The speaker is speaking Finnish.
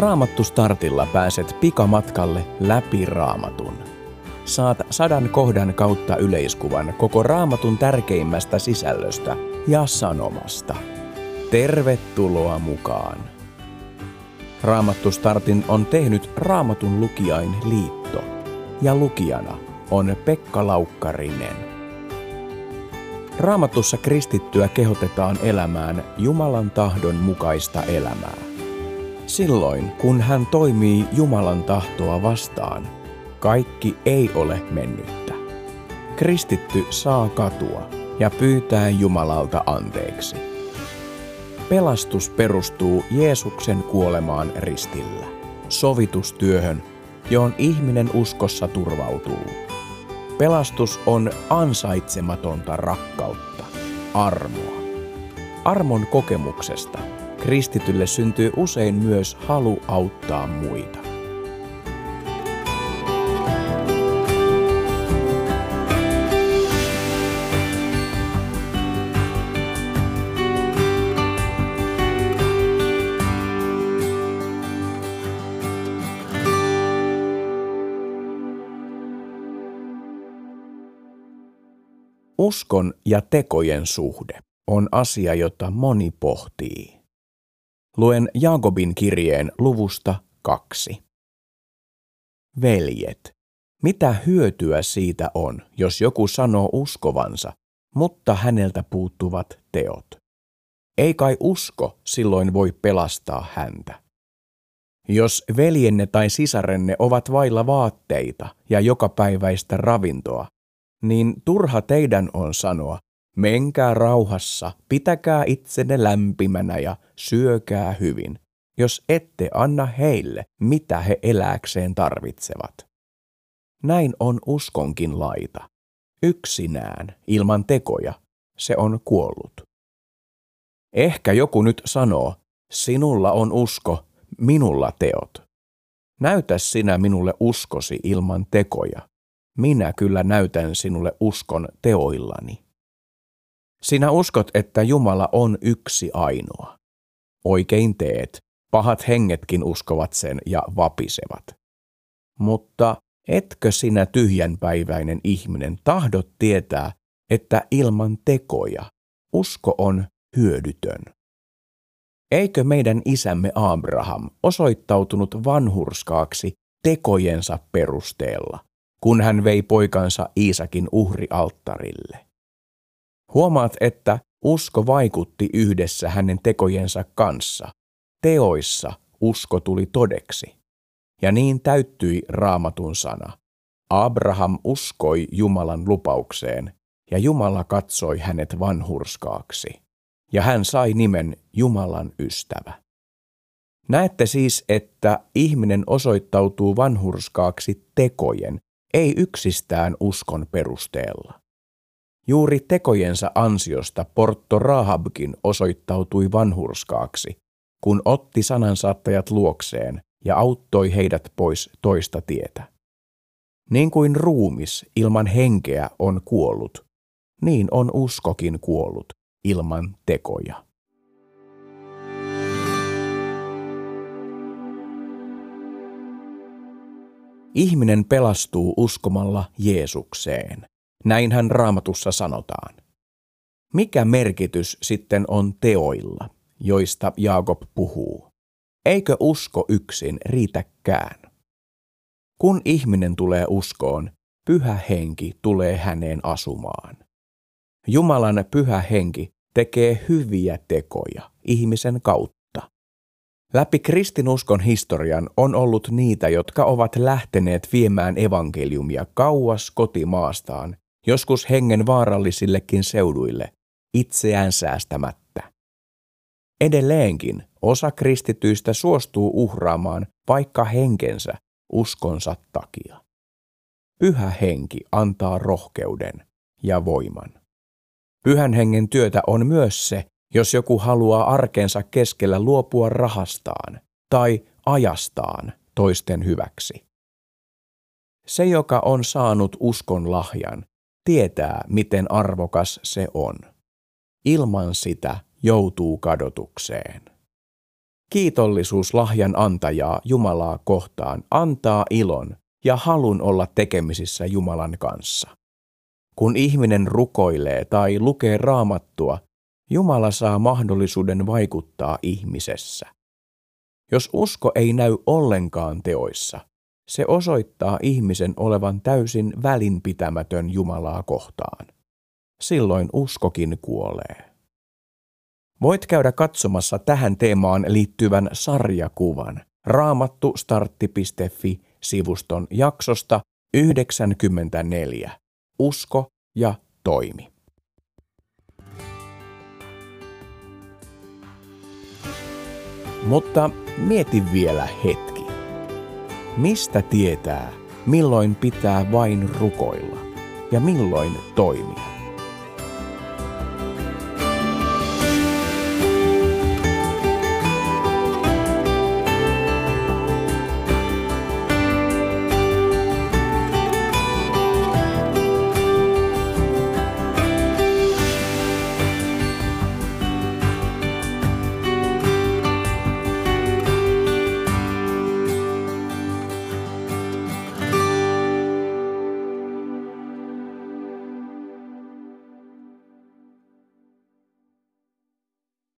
Raamattu startilla pääset pikamatkalle läpi raamatun. Saat sadan kohdan kautta yleiskuvan koko raamatun tärkeimmästä sisällöstä ja sanomasta. Tervetuloa mukaan! Raamattu startin on tehnyt Raamatun lukijain liitto ja lukijana on Pekka Laukkarinen. Raamatussa kristittyä kehotetaan elämään Jumalan tahdon mukaista elämää. Silloin, kun hän toimii Jumalan tahtoa vastaan, kaikki ei ole mennyttä. Kristitty saa katua ja pyytää Jumalalta anteeksi. Pelastus perustuu Jeesuksen kuolemaan ristillä, sovitustyöhön, johon ihminen uskossa turvautuu. Pelastus on ansaitsematonta rakkautta, armoa. Armon kokemuksesta kristitylle syntyy usein myös halu auttaa muita. Uskon ja tekojen suhde on asia, jota moni pohtii. Luen Jaakobin kirjeen luvusta kaksi. Veljet, mitä hyötyä siitä on, jos joku sanoo uskovansa, mutta häneltä puuttuvat teot? Ei kai usko silloin voi pelastaa häntä. Jos veljenne tai sisarenne ovat vailla vaatteita ja jokapäiväistä ravintoa, niin turha teidän on sanoa, menkää rauhassa, pitäkää itsenne lämpimänä ja syökää hyvin, jos ette anna heille, mitä he eläkseen tarvitsevat. Näin on uskonkin laita. Yksinään, ilman tekoja, se on kuollut. Ehkä joku nyt sanoo, sinulla on usko, minulla teot. Näytä sinä minulle uskosi ilman tekoja, minä kyllä näytän sinulle uskon teoillani. Sinä uskot, että Jumala on yksi ainoa. Oikein teet, pahat hengetkin uskovat sen ja vapisevat. Mutta etkö sinä tyhjänpäiväinen ihminen tahdot tietää, että ilman tekoja usko on hyödytön? Eikö meidän isämme Abraham osoittautunut vanhurskaaksi tekojensa perusteella? kun hän vei poikansa Iisakin uhrialttarille. Huomaat, että usko vaikutti yhdessä hänen tekojensa kanssa. Teoissa usko tuli todeksi. Ja niin täyttyi raamatun sana. Abraham uskoi Jumalan lupaukseen, ja Jumala katsoi hänet vanhurskaaksi. Ja hän sai nimen Jumalan ystävä. Näette siis, että ihminen osoittautuu vanhurskaaksi tekojen ei yksistään uskon perusteella. Juuri tekojensa ansiosta Porto Rahabkin osoittautui vanhurskaaksi, kun otti sanansaattajat luokseen ja auttoi heidät pois toista tietä. Niin kuin ruumis ilman henkeä on kuollut, niin on uskokin kuollut ilman tekoja. Ihminen pelastuu uskomalla Jeesukseen. Näinhän raamatussa sanotaan. Mikä merkitys sitten on teoilla, joista Jaakob puhuu? Eikö usko yksin riitäkään? Kun ihminen tulee uskoon, pyhä henki tulee häneen asumaan. Jumalan pyhä henki tekee hyviä tekoja ihmisen kautta. Läpi kristinuskon historian on ollut niitä, jotka ovat lähteneet viemään evankeliumia kauas kotimaastaan, joskus hengen vaarallisillekin seuduille, itseään säästämättä. Edelleenkin osa kristityistä suostuu uhraamaan vaikka henkensä uskonsa takia. Pyhä henki antaa rohkeuden ja voiman. Pyhän hengen työtä on myös se, jos joku haluaa arkensa keskellä luopua rahastaan tai ajastaan toisten hyväksi. Se, joka on saanut uskon lahjan, tietää, miten arvokas se on. Ilman sitä joutuu kadotukseen. Kiitollisuus lahjan antajaa Jumalaa kohtaan antaa ilon ja halun olla tekemisissä Jumalan kanssa. Kun ihminen rukoilee tai lukee raamattua, Jumala saa mahdollisuuden vaikuttaa ihmisessä. Jos usko ei näy ollenkaan teoissa, se osoittaa ihmisen olevan täysin välinpitämätön Jumalaa kohtaan. Silloin uskokin kuolee. Voit käydä katsomassa tähän teemaan liittyvän sarjakuvan raamattustartti.fi sivuston jaksosta 94. Usko ja toimi. Mutta mieti vielä hetki. Mistä tietää, milloin pitää vain rukoilla ja milloin toimia?